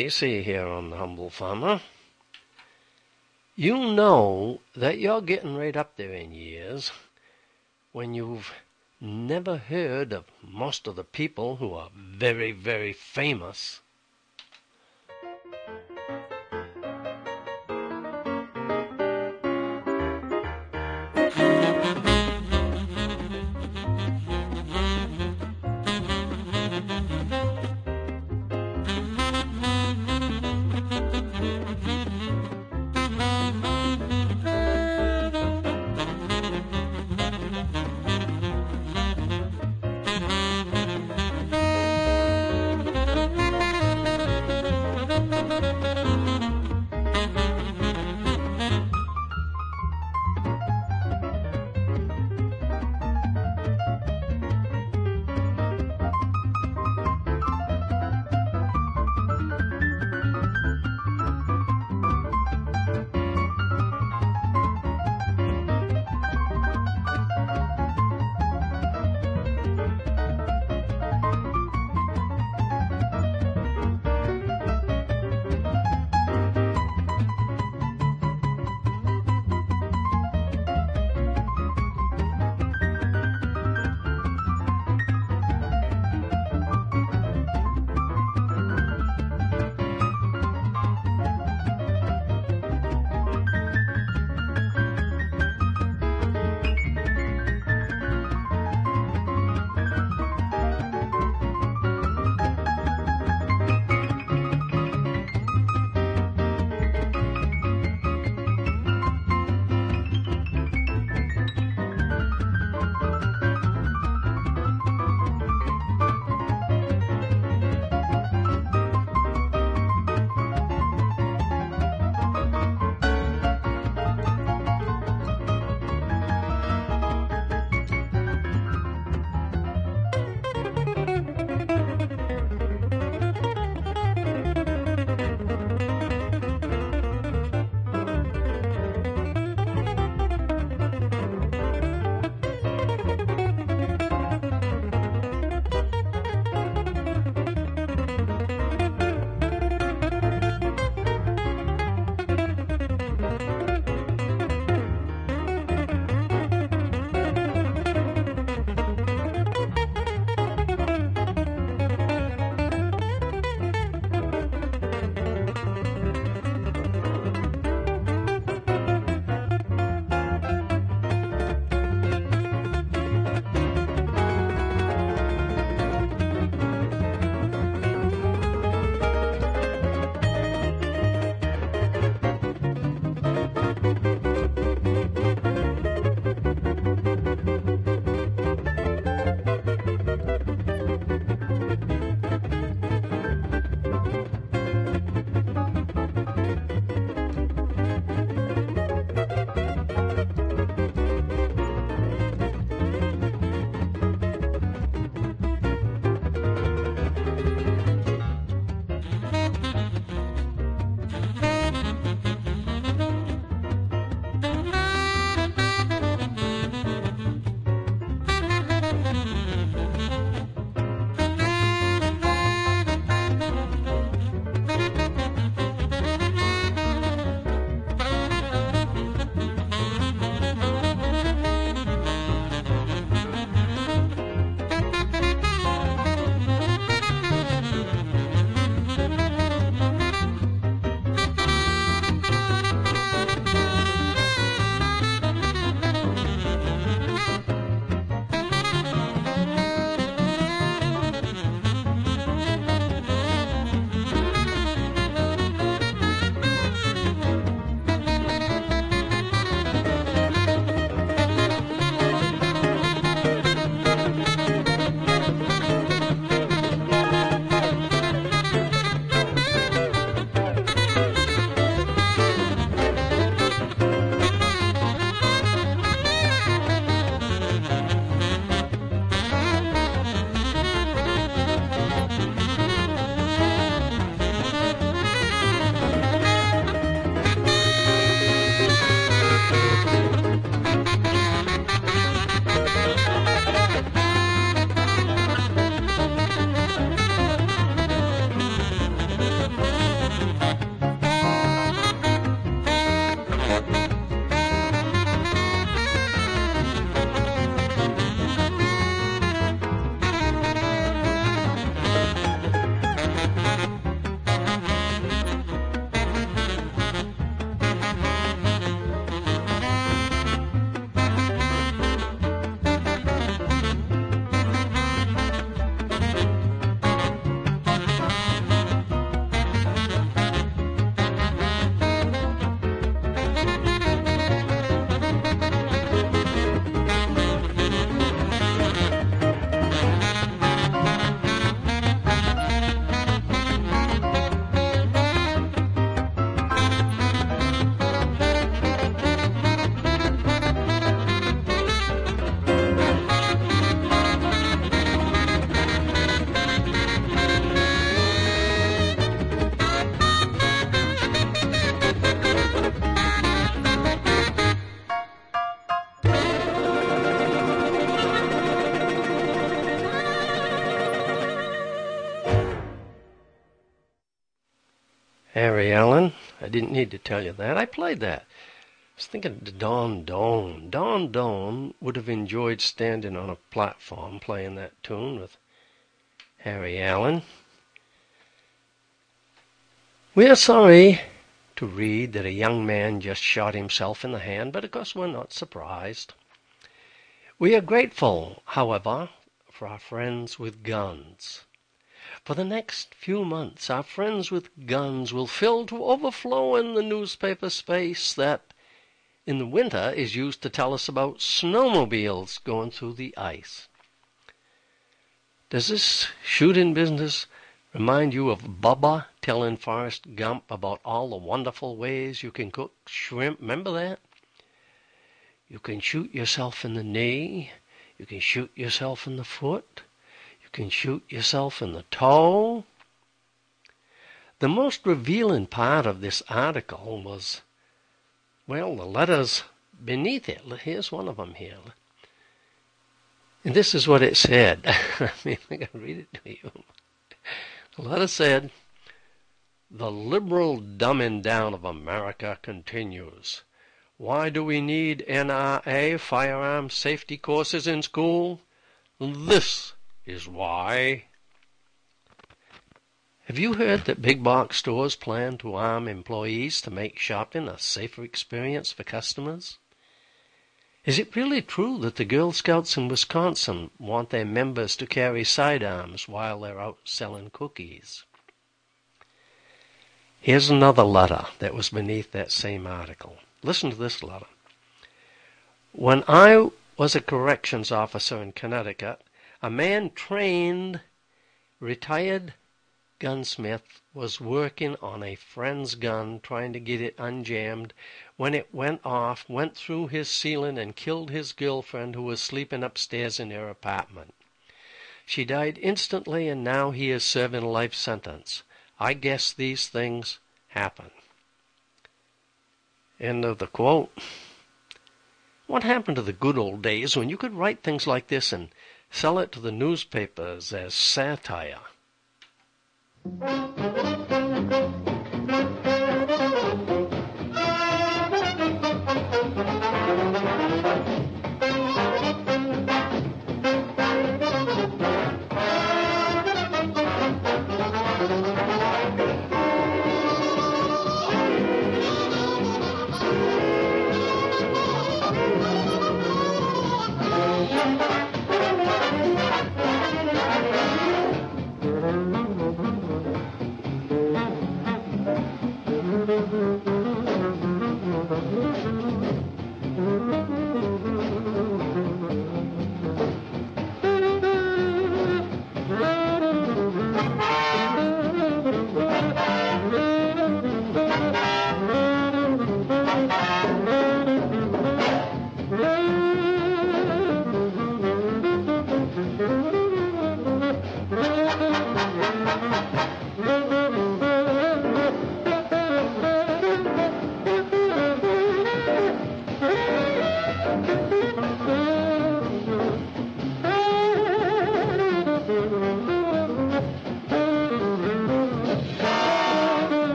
Basie here on The Humble Farmer. You know that you're getting right up there in years when you've never heard of most of the people who are very, very famous Harry Allen. I didn't need to tell you that. I played that. I was thinking of Don Don. Don Doane would have enjoyed standing on a platform playing that tune with Harry Allen. We are sorry to read that a young man just shot himself in the hand, but of course we're not surprised. We are grateful, however, for our friends with guns. For the next few months, our friends with guns will fill to overflowing the newspaper space that in the winter is used to tell us about snowmobiles going through the ice. Does this shooting business remind you of Bubba telling Forrest Gump about all the wonderful ways you can cook shrimp? Remember that? You can shoot yourself in the knee. You can shoot yourself in the foot. Can shoot yourself in the toe. The most revealing part of this article was, well, the letters beneath it. Here's one of them here. And this is what it said. I mean, I can read it to you. The letter said, The liberal dumbing down of America continues. Why do we need NRA firearm safety courses in school? This is why. Have you heard that big box stores plan to arm employees to make shopping a safer experience for customers? Is it really true that the Girl Scouts in Wisconsin want their members to carry sidearms while they're out selling cookies? Here's another letter that was beneath that same article. Listen to this letter. When I was a corrections officer in Connecticut, a man trained, retired gunsmith was working on a friend's gun, trying to get it unjammed, when it went off, went through his ceiling, and killed his girlfriend who was sleeping upstairs in their apartment. She died instantly, and now he is serving a life sentence. I guess these things happen. End of the quote. What happened to the good old days when you could write things like this and sell it to the newspapers as satire?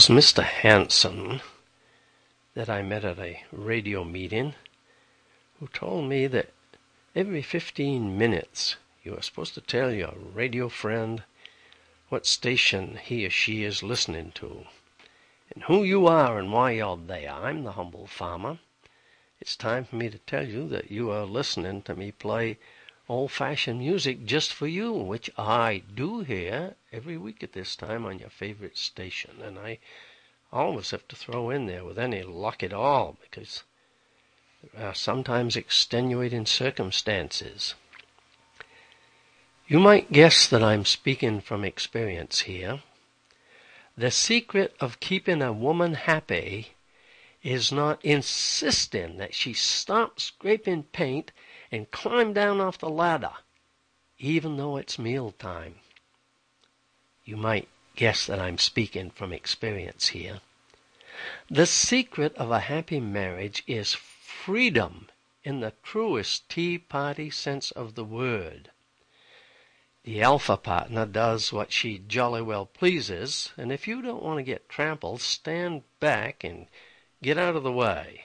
Was Mr. Hanson that I met at a radio meeting who told me that every 15 minutes you are supposed to tell your radio friend what station he or she is listening to, and who you are and why you're there. I'm the humble farmer. It's time for me to tell you that you are listening to me play old fashioned music just for you, which I do hear every week at this time on your favorite station. And I always have to throw in there with any luck at all because there are sometimes extenuating circumstances. You might guess that I'm speaking from experience here. The secret of keeping a woman happy is not insisting that she stop scraping paint and climb down off the ladder, even though it's meal time. You might guess that I'm speaking from experience here. The secret of a happy marriage is freedom in the truest tea party sense of the word. The alpha partner does what she jolly well pleases, and if you don't want to get trampled, stand back and get out of the way.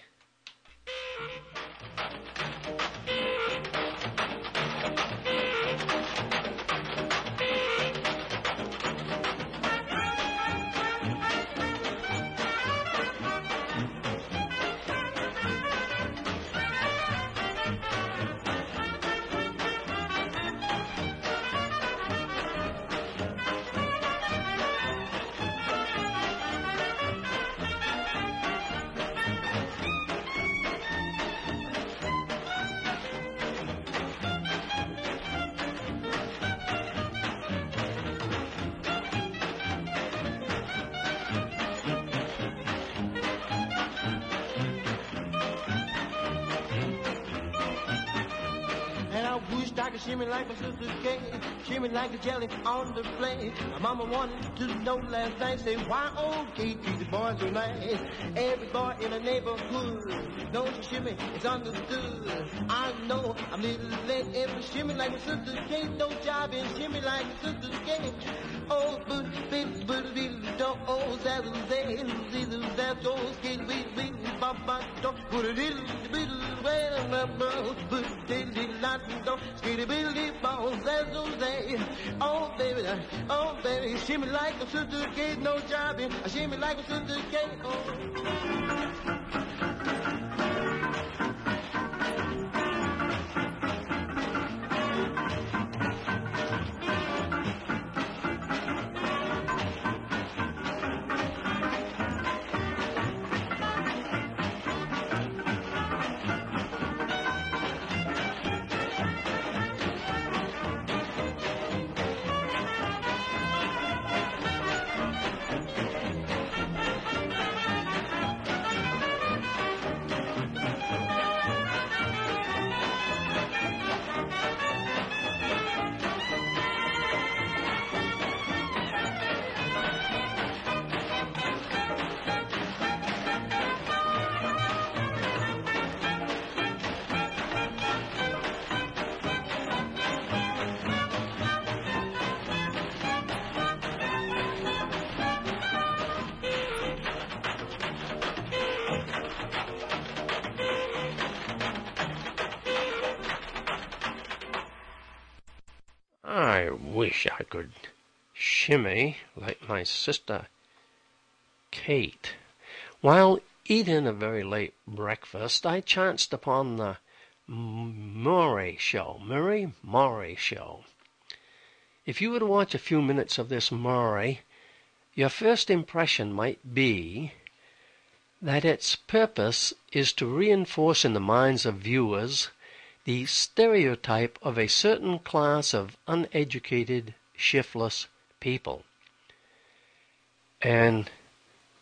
Like a jelly on the plate. My mama wanted to know last night, say why oh, old Kate treat the boys so nice. Every boy in the neighborhood knows shimmy, it's understood. I know I'm little late, every shimmy like my sister's cake, no job in shimmy like my sister's cake. Oh, but bit, but bit, don't, oh, zazzle, zazzle, zazzle, zazzle, skid, beat, beat, bop, bop, don't, put a little, little, well, well, but, dilly, lot, don't, skid, billy, bones, zazzle, zay. Oh, baby, oh, baby, shimmy like a sister's cake, no job in, shimmy like a sister's cake, oh. Shimmy like my sister Kate. While eating a very late breakfast, I chanced upon the Maury show, Maury Maury show. If you were to watch a few minutes of this Maury, your first impression might be that its purpose is to reinforce in the minds of viewers the stereotype of a certain class of uneducated, shiftless people. And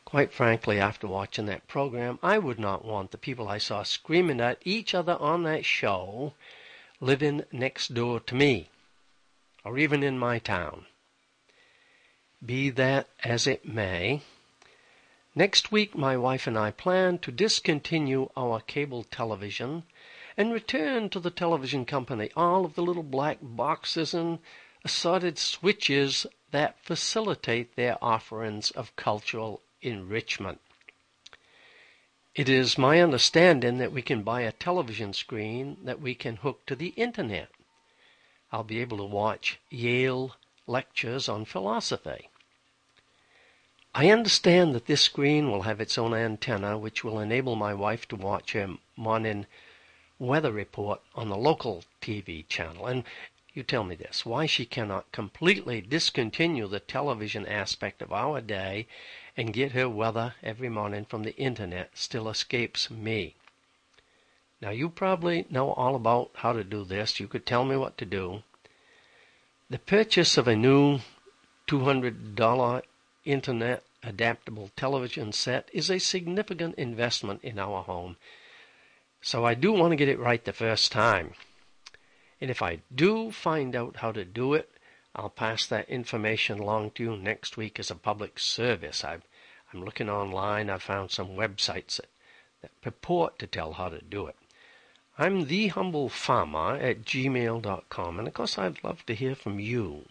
quite frankly, after watching that program, I would not want the people I saw screaming at each other on that show living next door to me. or even in my town. Be that as it may, next week my wife and I plan to discontinue our cable television and return to the television company all of the little black boxes and assorted switches that facilitate their offerings of cultural enrichment. It is my understanding that we can buy a television screen that we can hook to the internet. I'll be able to watch Yale lectures on philosophy. I understand that this screen will have its own antenna, which will enable my wife to watch her morning weather report on the local TV channel. And you tell me this why she cannot completely discontinue the television aspect of our day and get her weather every morning from the internet still escapes me. Now, you probably know all about how to do this. You could tell me what to do. The purchase of a new $200 internet adaptable television set is a significant investment in our home. So I do want to get it right the first time. And if I do find out how to do it, I'll pass that information along to you next week as a public service. i am looking online. I've found some websites that, that purport to tell how to do it. I'm the humble farmer at gmail.com, and of course, I'd love to hear from you.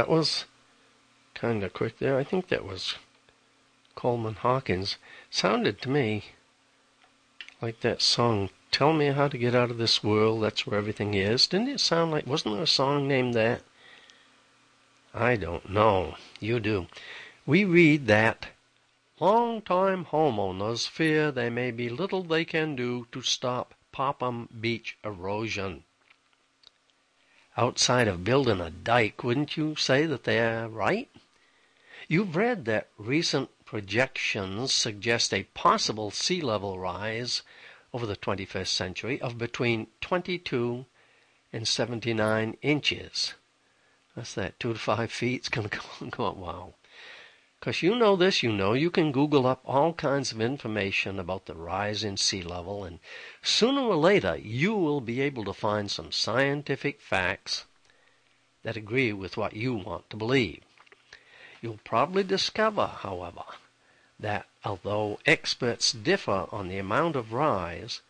That was kind of quick there. I think that was Coleman Hawkins. Sounded to me like that song, Tell Me How to Get Out of This World, That's Where Everything Is. Didn't it sound like, wasn't there a song named that? I don't know. You do. We read that long-time homeowners fear there may be little they can do to stop Popham Beach erosion outside of building a dike, wouldn't you say that they're right? You've read that recent projections suggest a possible sea level rise over the 21st century of between 22 and 79 inches. That's that, two to five feet. It's going to go, go wow. Because you know this, you know you can Google up all kinds of information about the rise in sea level, and sooner or later you will be able to find some scientific facts that agree with what you want to believe. You'll probably discover, however, that although experts differ on the amount of rise,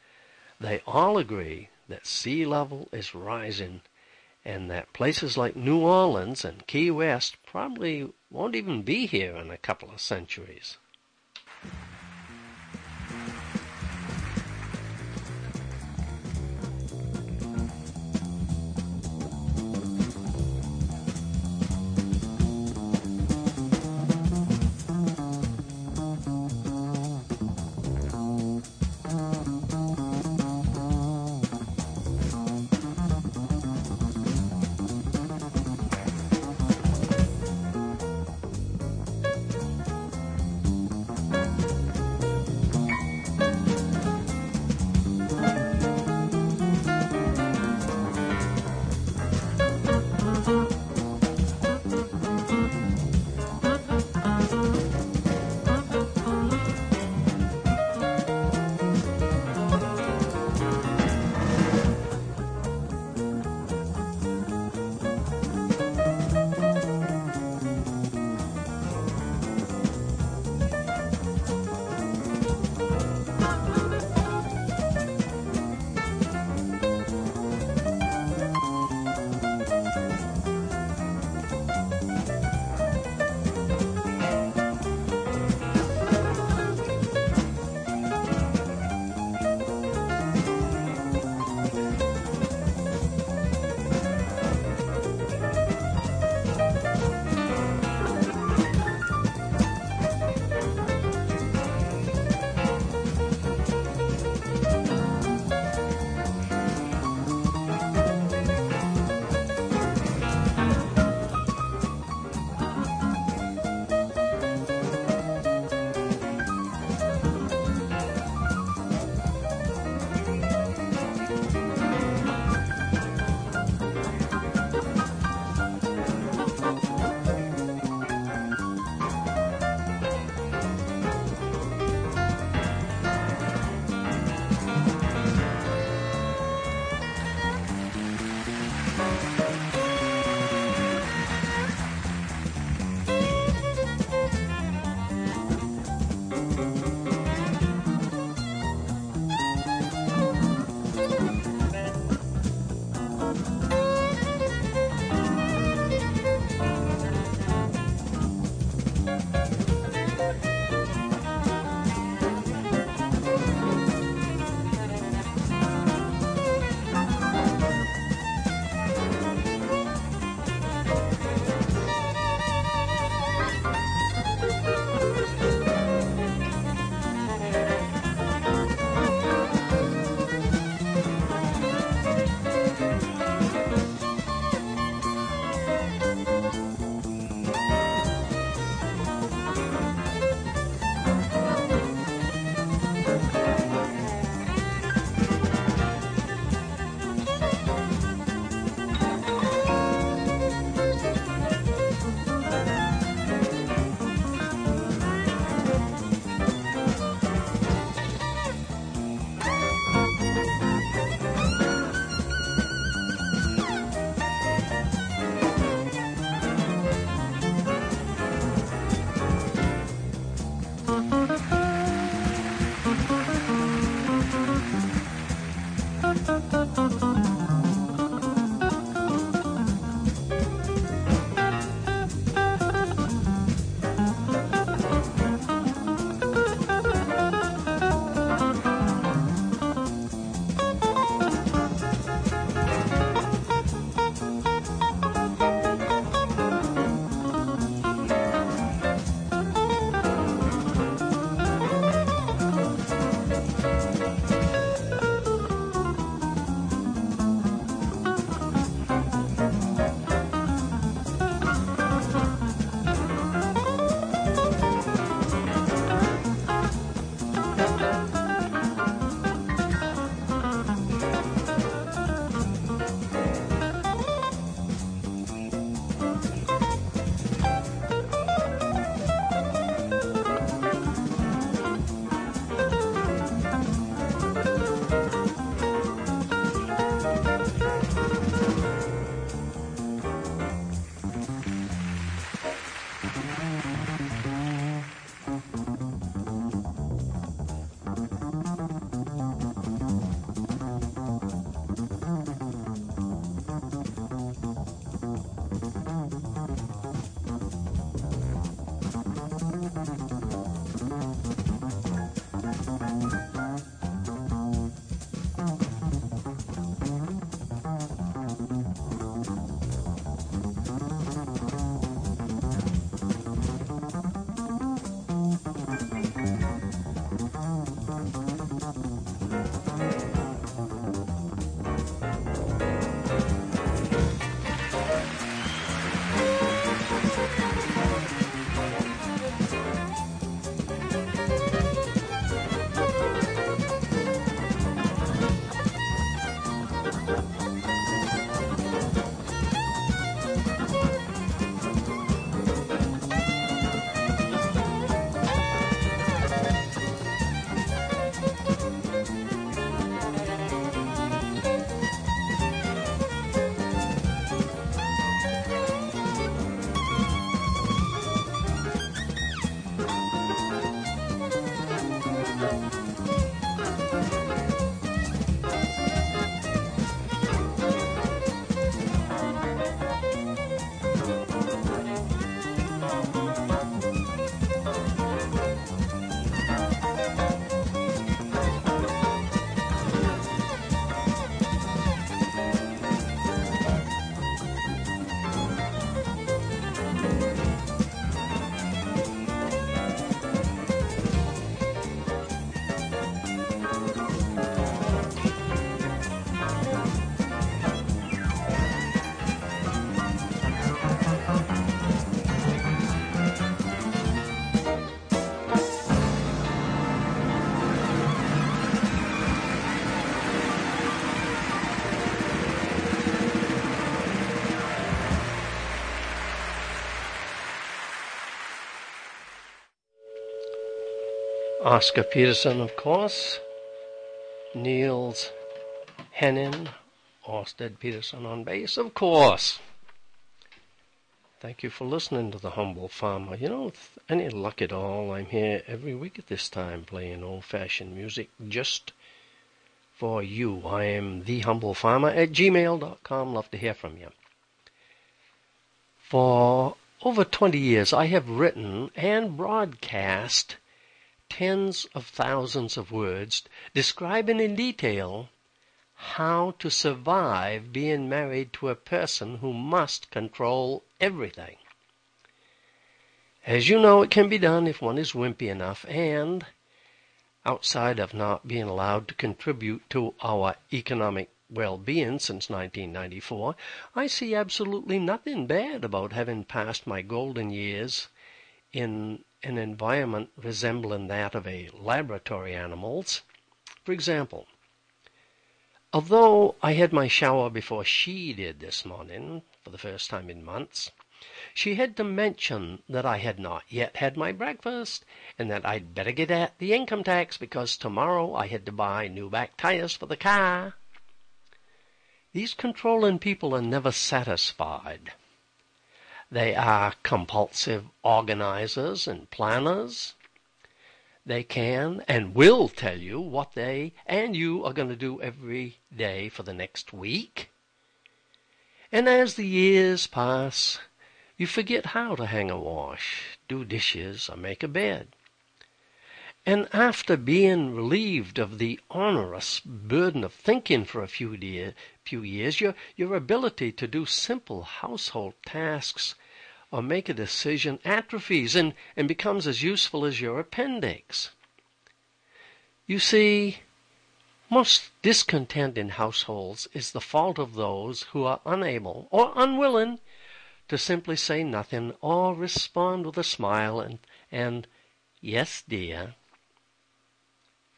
they all agree that sea level is rising and that places like New Orleans and Key West probably won't even be here in a couple of centuries. Oscar Peterson, of course, Niels Henning, Orsted Peterson on bass, of course. Thank you for listening to The Humble Farmer. You know, any luck at all, I'm here every week at this time playing old fashioned music just for you. I am The Humble Farmer at gmail.com. Love to hear from you. For over 20 years, I have written and broadcast tens of thousands of words describing in detail how to survive being married to a person who must control everything. As you know, it can be done if one is wimpy enough and, outside of not being allowed to contribute to our economic well being since 1994, I see absolutely nothing bad about having passed my golden years in an environment resembling that of a laboratory animal's. For example, although I had my shower before she did this morning, for the first time in months, she had to mention that I had not yet had my breakfast, and that I'd better get at the income tax because tomorrow I had to buy new back tires for the car. These controlling people are never satisfied. They are compulsive organizers and planners. They can and will tell you what they and you are going to do every day for the next week. And as the years pass, you forget how to hang a wash, do dishes, or make a bed. And after being relieved of the onerous burden of thinking for a few, dear, few years, your, your ability to do simple household tasks or make a decision atrophies and, and becomes as useful as your appendix. You see, most discontent in households is the fault of those who are unable or unwilling to simply say nothing or respond with a smile and, and yes, dear.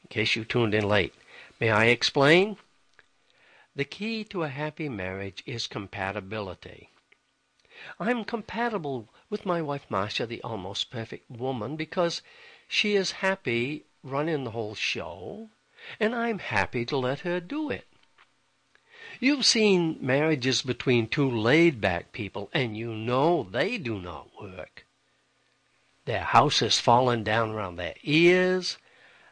In case you tuned in late, may I explain? The key to a happy marriage is compatibility. I'm compatible with my wife Marcia, the almost perfect woman, because she is happy running the whole show, and I'm happy to let her do it. You've seen marriages between two laid back people, and you know they do not work. Their house is falling down around their ears.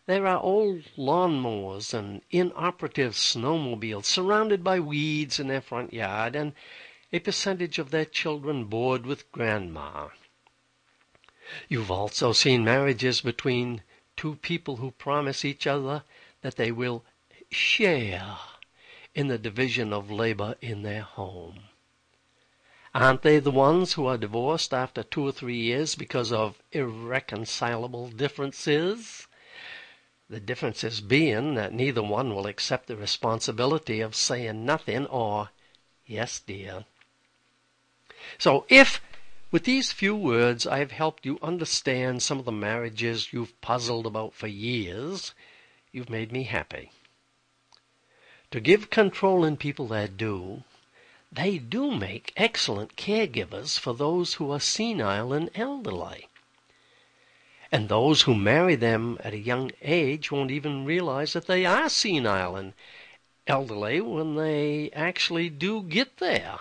There are old lawn mowers and inoperative snowmobiles surrounded by weeds in their front yard, and a percentage of their children board with grandma. You've also seen marriages between two people who promise each other that they will share in the division of labor in their home. Aren't they the ones who are divorced after two or three years because of irreconcilable differences? The differences being that neither one will accept the responsibility of saying nothing or, yes, dear. So if with these few words I have helped you understand some of the marriages you've puzzled about for years, you've made me happy. To give control in people that do, they do make excellent caregivers for those who are senile and elderly. And those who marry them at a young age won't even realize that they are senile and elderly when they actually do get there.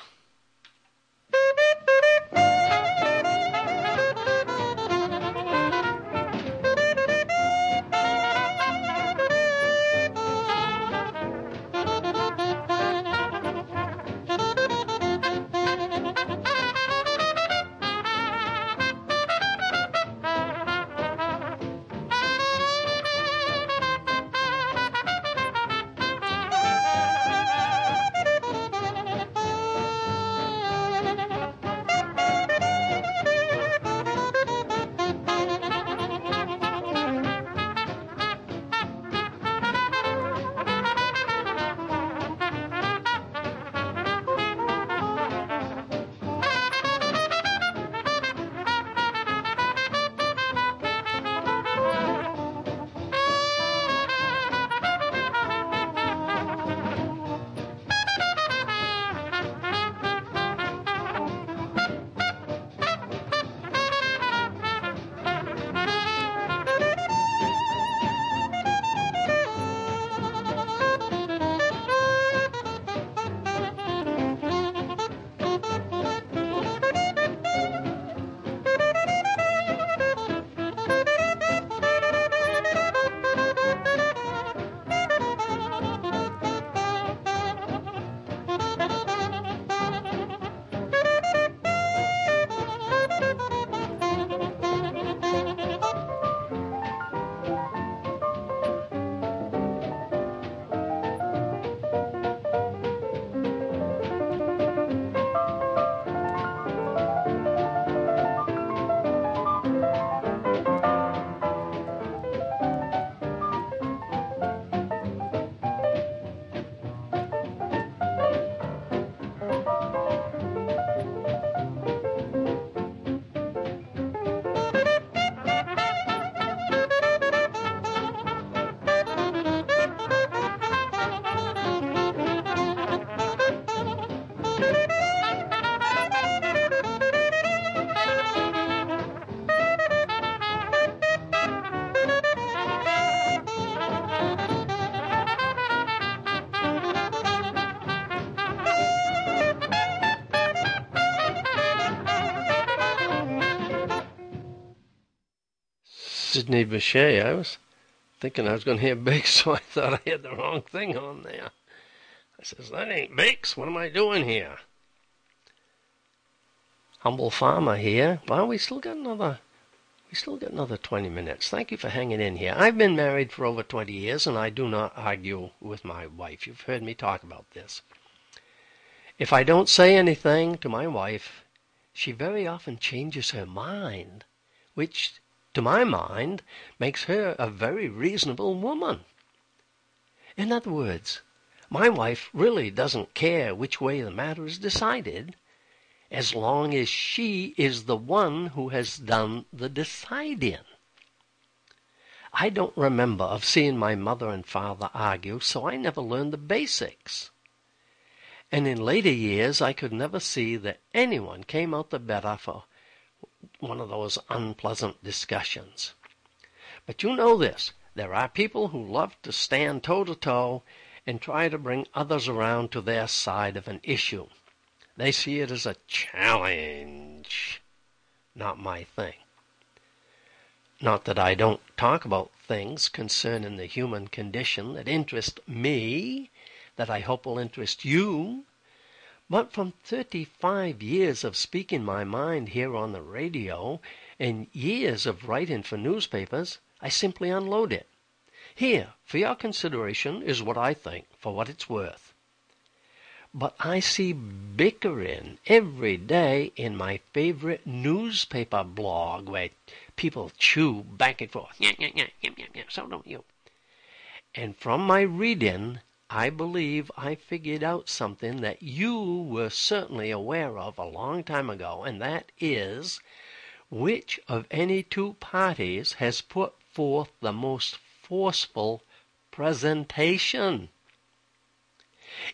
Sidney Bechet. I was thinking I was going to hear Bakes, so I thought I had the wrong thing on there. I says, that ain't Bakes. What am I doing here? Humble farmer here. Well, we still got another. We still got another 20 minutes. Thank you for hanging in here. I've been married for over 20 years, and I do not argue with my wife. You've heard me talk about this. If I don't say anything to my wife, she very often changes her mind, which to my mind, makes her a very reasonable woman. In other words, my wife really doesn't care which way the matter is decided, as long as she is the one who has done the deciding. I don't remember of seeing my mother and father argue, so I never learned the basics. And in later years, I could never see that anyone came out the better for one of those unpleasant discussions. But you know this there are people who love to stand toe to toe and try to bring others around to their side of an issue. They see it as a challenge. Not my thing. Not that I don't talk about things concerning the human condition that interest me, that I hope will interest you, but from 35 years of speaking my mind here on the radio and years of writing for newspapers, I simply unload it. Here, for your consideration, is what I think, for what it's worth. But I see bickering every day in my favorite newspaper blog where people chew back and forth. So don't you. And from my reading, I believe I figured out something that you were certainly aware of a long time ago, and that is which of any two parties has put forth the most forceful presentation.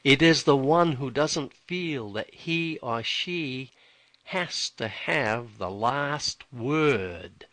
It is the one who doesn't feel that he or she has to have the last word.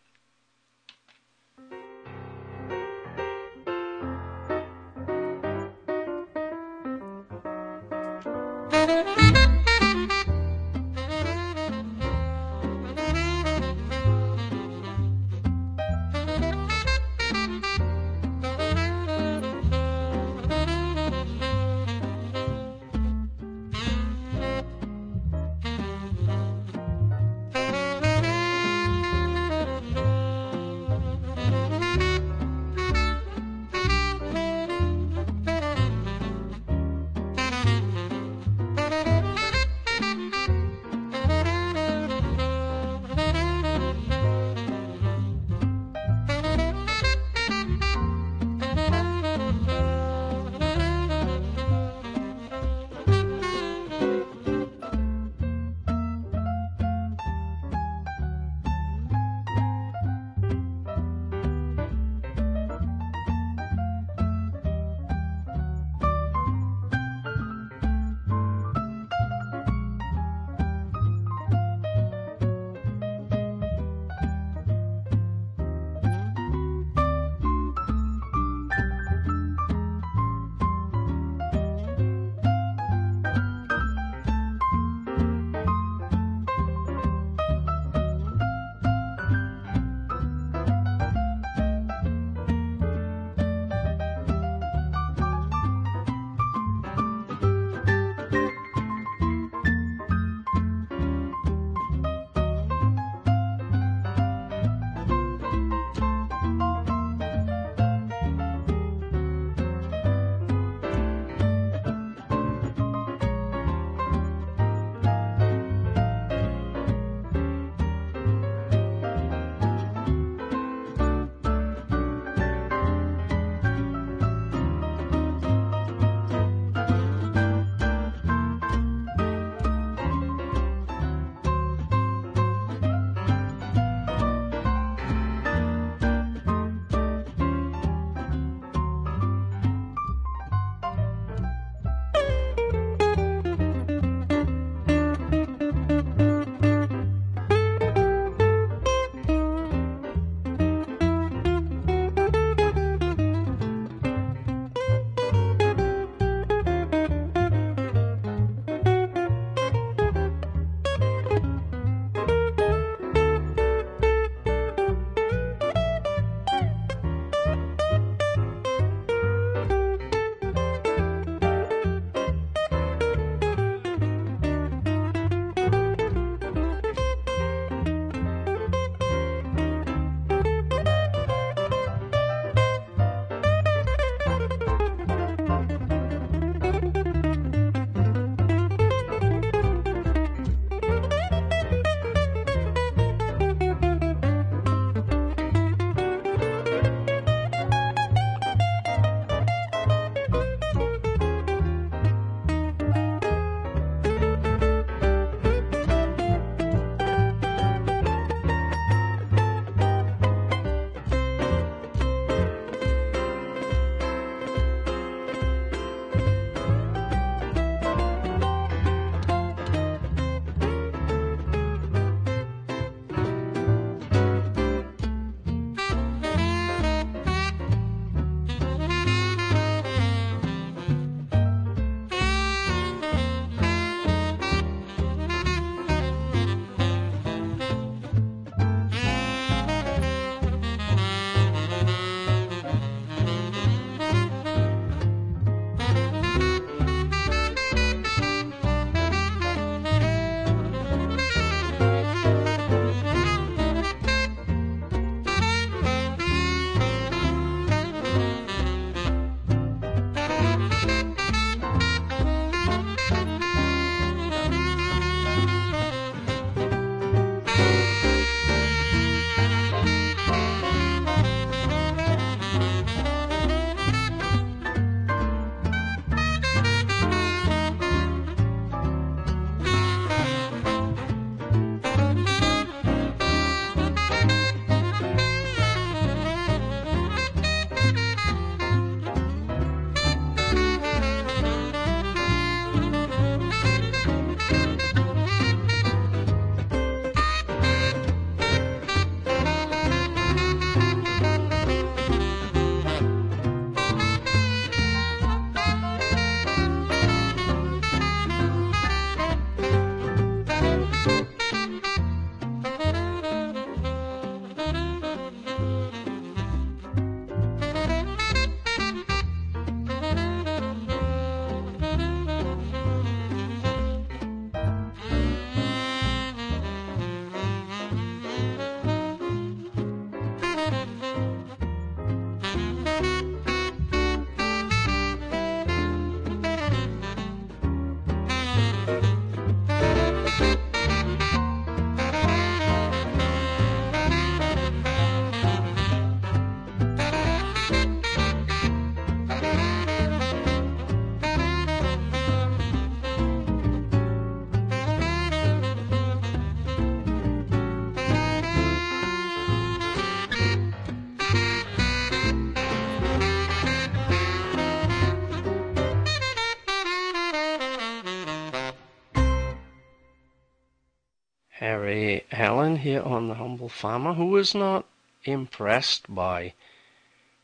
Harry Allen here on The Humble Farmer, who is not impressed by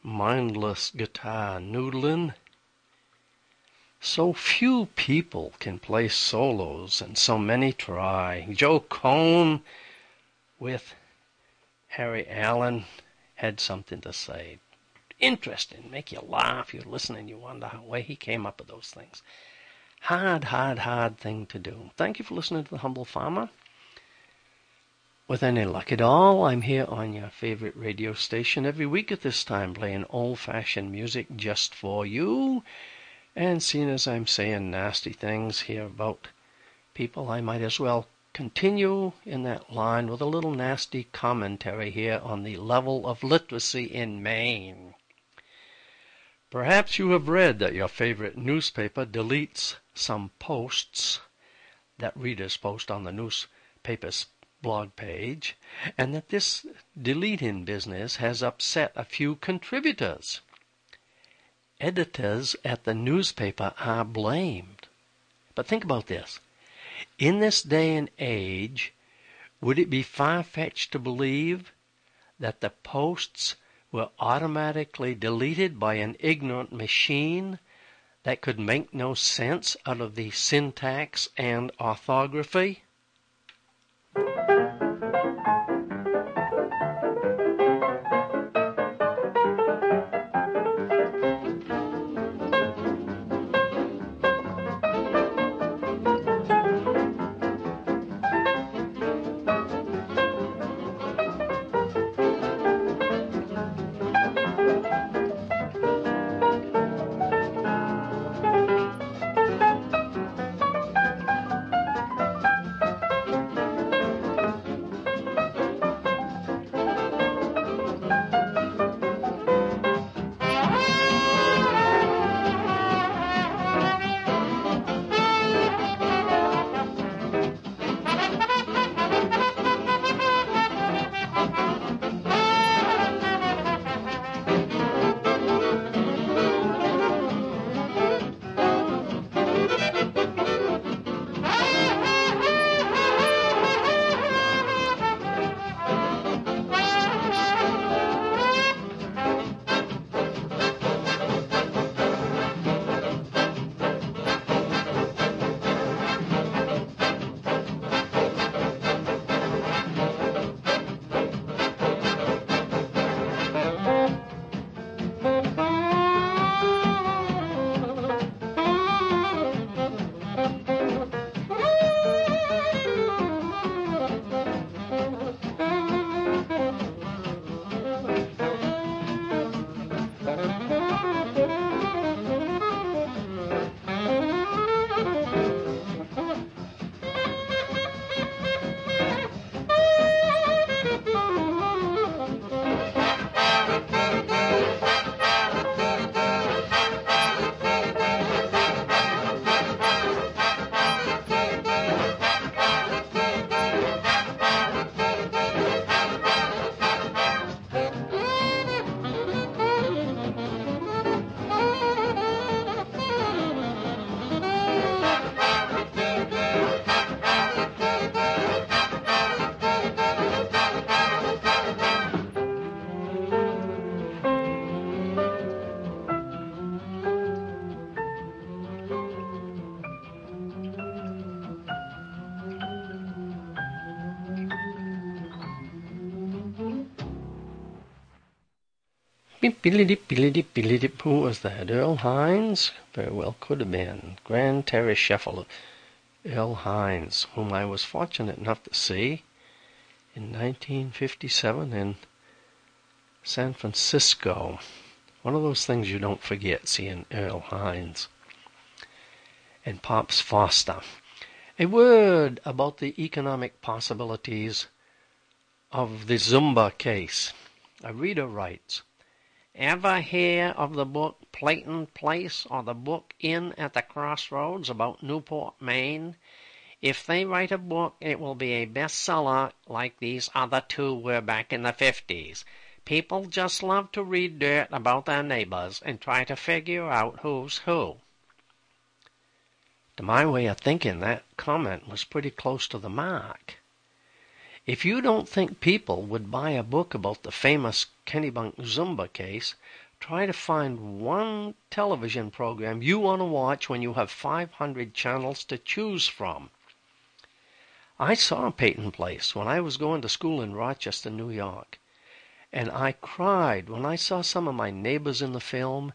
mindless guitar noodling. So few people can play solos, and so many try. Joe Cohn with Harry Allen had something to say. Interesting, make you laugh. You listen and you wonder how he came up with those things. Hard, hard, hard thing to do. Thank you for listening to The Humble Farmer. With any luck at all, I'm here on your favorite radio station every week at this time, playing old fashioned music just for you. And seeing as I'm saying nasty things here about people, I might as well continue in that line with a little nasty commentary here on the level of literacy in Maine. Perhaps you have read that your favorite newspaper deletes some posts that readers post on the newspaper's blog page, and that this deleting business has upset a few contributors. Editors at the newspaper are blamed. But think about this. In this day and age, would it be far fetched to believe that the posts were automatically deleted by an ignorant machine that could make no sense out of the syntax and orthography? Billy dip, dip, billy dip. Who was that? Earl Hines? Very well could have been. Grand Terry Sheffield. Earl Hines, whom I was fortunate enough to see in 1957 in San Francisco. One of those things you don't forget, seeing Earl Hines. And Pops Foster. A word about the economic possibilities of the Zumba case. A reader writes, Ever hear of the book Peyton Place or the book Inn at the Crossroads about Newport, Maine? If they write a book, it will be a bestseller like these other two were back in the 50s. People just love to read dirt about their neighbors and try to figure out who's who. To my way of thinking, that comment was pretty close to the mark. If you don't think people would buy a book about the famous Kennebunk Zumba case, try to find one television program you want to watch when you have 500 channels to choose from. I saw Peyton Place when I was going to school in Rochester, New York, and I cried when I saw some of my neighbors in the film,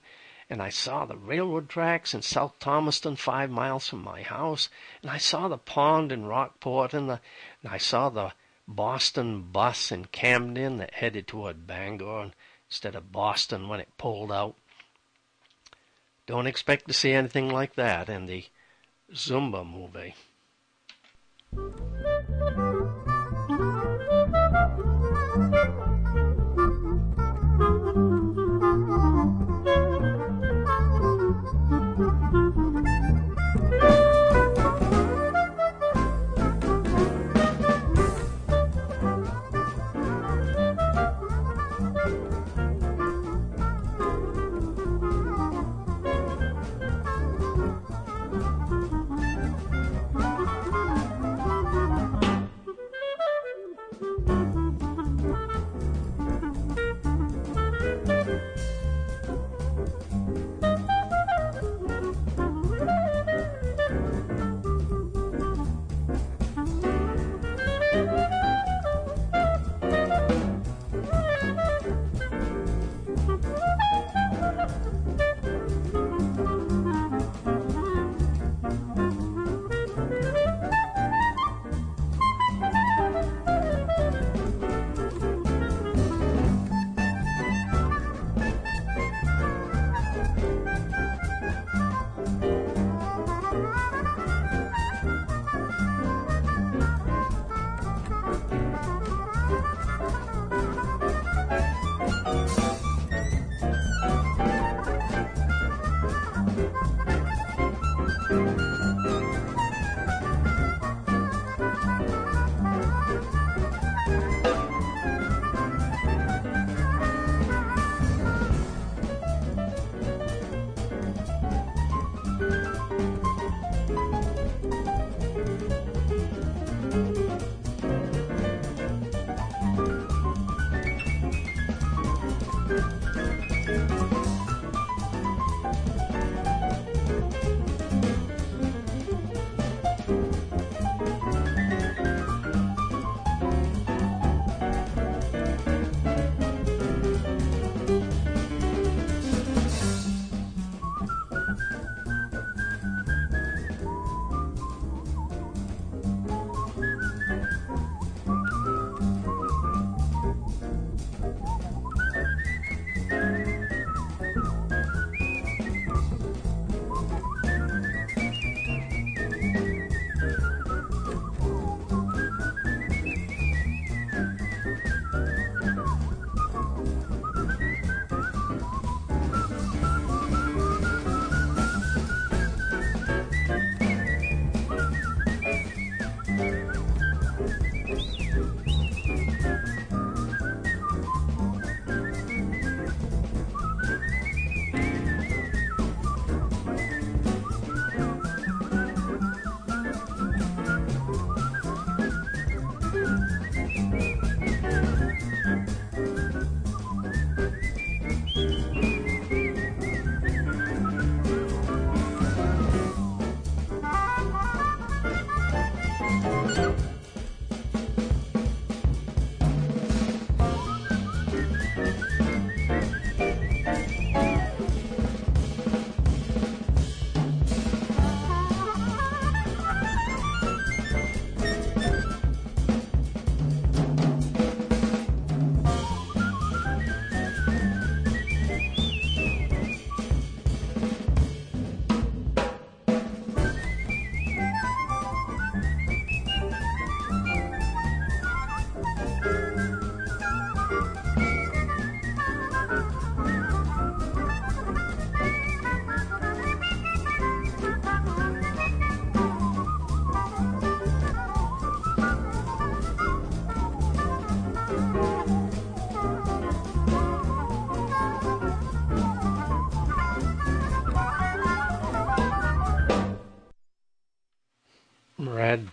and I saw the railroad tracks in South Thomaston, five miles from my house, and I saw the pond in Rockport, and, the, and I saw the Boston bus in Camden that headed toward Bangor instead of Boston when it pulled out. Don't expect to see anything like that in the Zumba movie.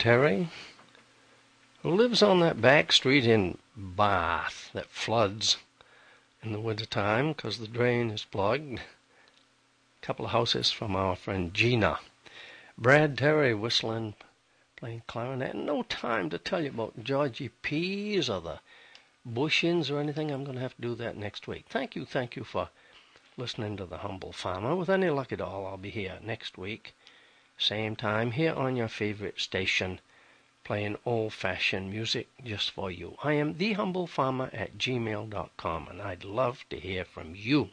Terry. who lives on that back street in Bath that floods in the winter time because the drain is plugged. A couple of houses from our friend Gina. Brad Terry whistling, playing clarinet. No time to tell you about Georgie Pease or the bushings or anything. I'm going to have to do that next week. Thank you, thank you for listening to The Humble Farmer. With any luck at all, I'll be here next week, same time, here on your favorite station, playing old fashioned music just for you. I am thehumblefarmer at gmail.com, and I'd love to hear from you.